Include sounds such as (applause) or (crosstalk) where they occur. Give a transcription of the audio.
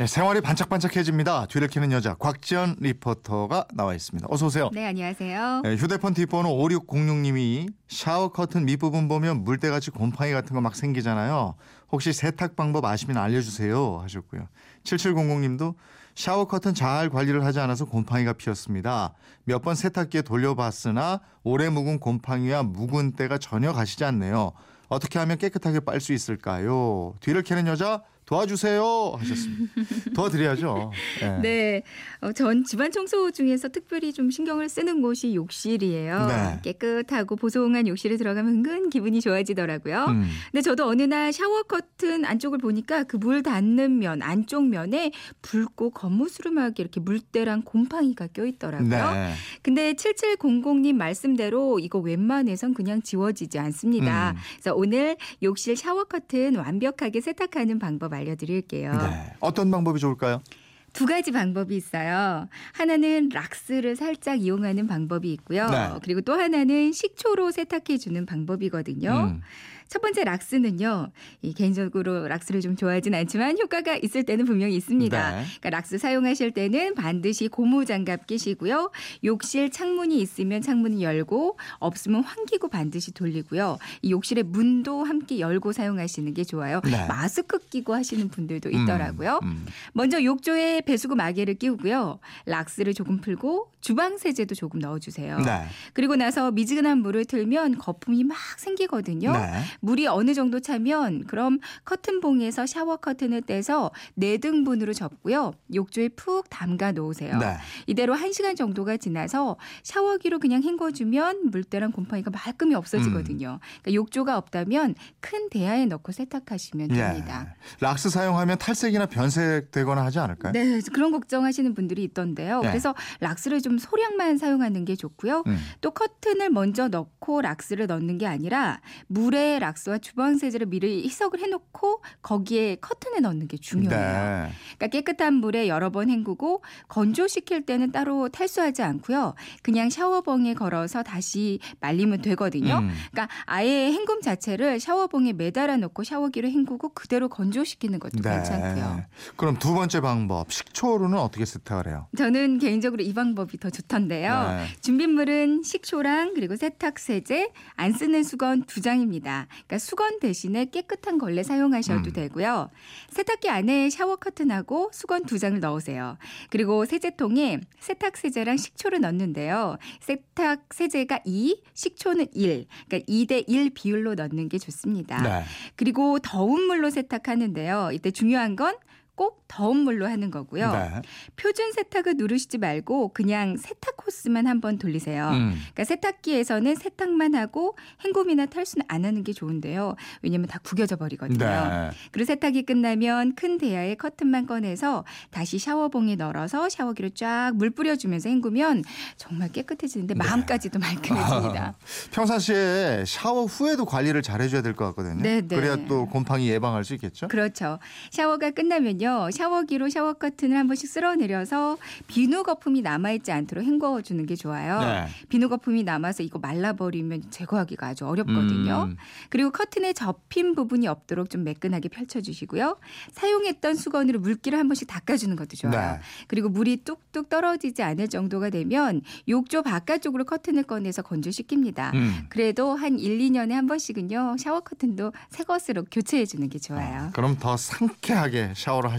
네, 생활이 반짝반짝해집니다. 뒤를 캐는 여자 곽지연 리포터가 나와 있습니다. 어서 오세요. 네, 안녕하세요. 네, 휴대폰 뒷번호 5606님이 샤워 커튼 밑부분 보면 물때같이 곰팡이 같은 거 막 생기잖아요. 혹시 세탁 방법 아시면 알려주세요 하셨고요. 7700님도 샤워 커튼 잘 관리를 하지 않아서 곰팡이가 피었습니다. 몇 번 세탁기에 돌려봤으나 오래 묵은 곰팡이와 묵은 때가 전혀 가시지 않네요. 어떻게 하면 깨끗하게 빨 수 있을까요? 뒤를 캐는 여자 도와주세요 하셨습니다. (laughs) 도와드려야죠. 네. 네, 어, 전 집안 청소 중에서 특별히 좀 신경을 쓰는 곳이 욕실이에요. 네. 깨끗하고 보송한 욕실에 들어가면 은근 기분이 좋아지더라고요. 음. 근데 저도 어느 날 샤워 커튼 안쪽을 보니까 그 물 닿는 면 안쪽 면에 붉고 거무스름하게 이렇게 물때랑 곰팡이가 껴 있더라고요. 네. 근데 7700님 말씀대로 이거 웬만해선 그냥 지워지지 않습니다. 음. 그래서 오늘 욕실 샤워 커튼 완벽하게 세탁하는 방법 알려드릴게요. 네. 어떤 방법이 좋을까요? 두 가지 방법이 있어요. 하나는 락스를 살짝 이용하는 방법이 있고요. 네. 그리고 또 하나는 식초로 세탁해 주는 방법이거든요. 음. 첫 번째 락스는요. 이 개인적으로 락스를 좀 좋아하진 않지만 효과가 있을 때는 분명히 있습니다. 네. 그러니까 락스 사용하실 때는 반드시 고무 장갑 끼시고요. 욕실 창문이 있으면 창문을 열고 없으면 환기구 반드시 돌리고요. 이 욕실의 문도 함께 열고 사용하시는 게 좋아요. 네. 마스크 끼고 하시는 분들도 있더라고요. 음, 음. 먼저 욕조에 배수구 마개를 끼우고요. 락스를 조금 풀고 주방 세제도 조금 넣어주세요. 네. 그리고 나서 미지근한 물을 틀면 거품이 막 생기거든요. 네. 물이 어느 정도 차면 그럼 커튼봉에서 샤워 커튼을 떼서 네 등분으로 접고요. 욕조에 푹 담가 놓으세요. 네. 이대로 1시간 정도가 지나서 샤워기로 그냥 헹궈주면 물때랑 곰팡이가 말끔히 없어지거든요. 그러니까 욕조가 없다면 큰 대야에 넣고 세탁하시면 됩니다. 예. 락스 사용하면 탈색이나 변색되거나 하지 않을까요? 네, 그런 걱정하시는 분들이 있던데요. 네. 그래서 락스를 좀 소량만 사용하는 게 좋고요. 음. 또 커튼을 먼저 넣고 락스를 넣는 게 아니라 물에 락스와 주방 세제를 미리 희석을 해놓고 거기에 커튼에 넣는 게 중요해요. 네. 그러니까 깨끗한 물에 여러 번 헹구고 건조시킬 때는 따로 탈수하지 않고요. 그냥 샤워봉에 걸어서 다시 말리면 되거든요. 음. 그러니까 아예 헹굼 자체를 샤워봉에 매달아 놓고 샤워기로 헹구고 그대로 건조시키는 것도 괜찮고요. 그럼 두 번째 방법 식초로는 어떻게 세탁을 해요? 저는 개인적으로 이 방법이 더 좋던데요. 네. 준비물은 식초랑 그리고 세탁 세제, 안 쓰는 수건 두 장입니다. 그러니까 수건 대신에 깨끗한 걸레 사용하셔도 음. 되고요. 세탁기 안에 샤워 커튼하고 수건 두 장을 넣으세요. 그리고 세제통에 세탁 세제랑 식초를 넣는데요. 세탁 세제가 2, 식초는 1. 그러니까 2대 1 비율로 넣는 게 좋습니다. 네. 그리고 더운 물로 세탁하는데요. 이때 중요한 건 꼭 더운 물로 하는 거고요. 네. 표준 세탁을 누르시지 말고 그냥 세탁 호스만 한번 돌리세요. 음. 그러니까 세탁기에서는 세탁만 하고 헹굼이나 탈수는 안 하는 게 좋은데요. 왜냐면 다 구겨져 버리거든요. 네. 그리고 세탁이 끝나면 큰 대야에 커튼만 꺼내서 다시 샤워봉에 널어서 샤워기로 쫙 물 뿌려주면서 헹구면 정말 깨끗해지는데 마음까지도 말끔해집니다. 평상시에 샤워 후에도 관리를 잘 해줘야 될 것 같거든요. 네, 네. 그래야 또 곰팡이 예방할 수 있겠죠? 그렇죠. 샤워가 끝나면요. 샤워기로 샤워 커튼을 한 번씩 쓸어내려서 비누 거품이 남아있지 않도록 헹궈 주는 게 좋아요. 네. 비누 거품이 남아서 이거 말라버리면 제거하기가 아주 어렵거든요. 음. 그리고 커튼에 접힌 부분이 없도록 좀 매끈하게 펼쳐주시고요. 사용했던 수건으로 물기를 한 번씩 닦아주는 것도 좋아요. 네. 그리고 물이 뚝뚝 떨어지지 않을 정도가 되면 욕조 바깥쪽으로 커튼을 꺼내서 건조시킵니다. 음. 그래도 한 1, 2년에 한 번씩은요. 샤워 커튼도 새 것으로 교체해 주는 게 좋아요. 그럼 더 상쾌하게 샤워를 하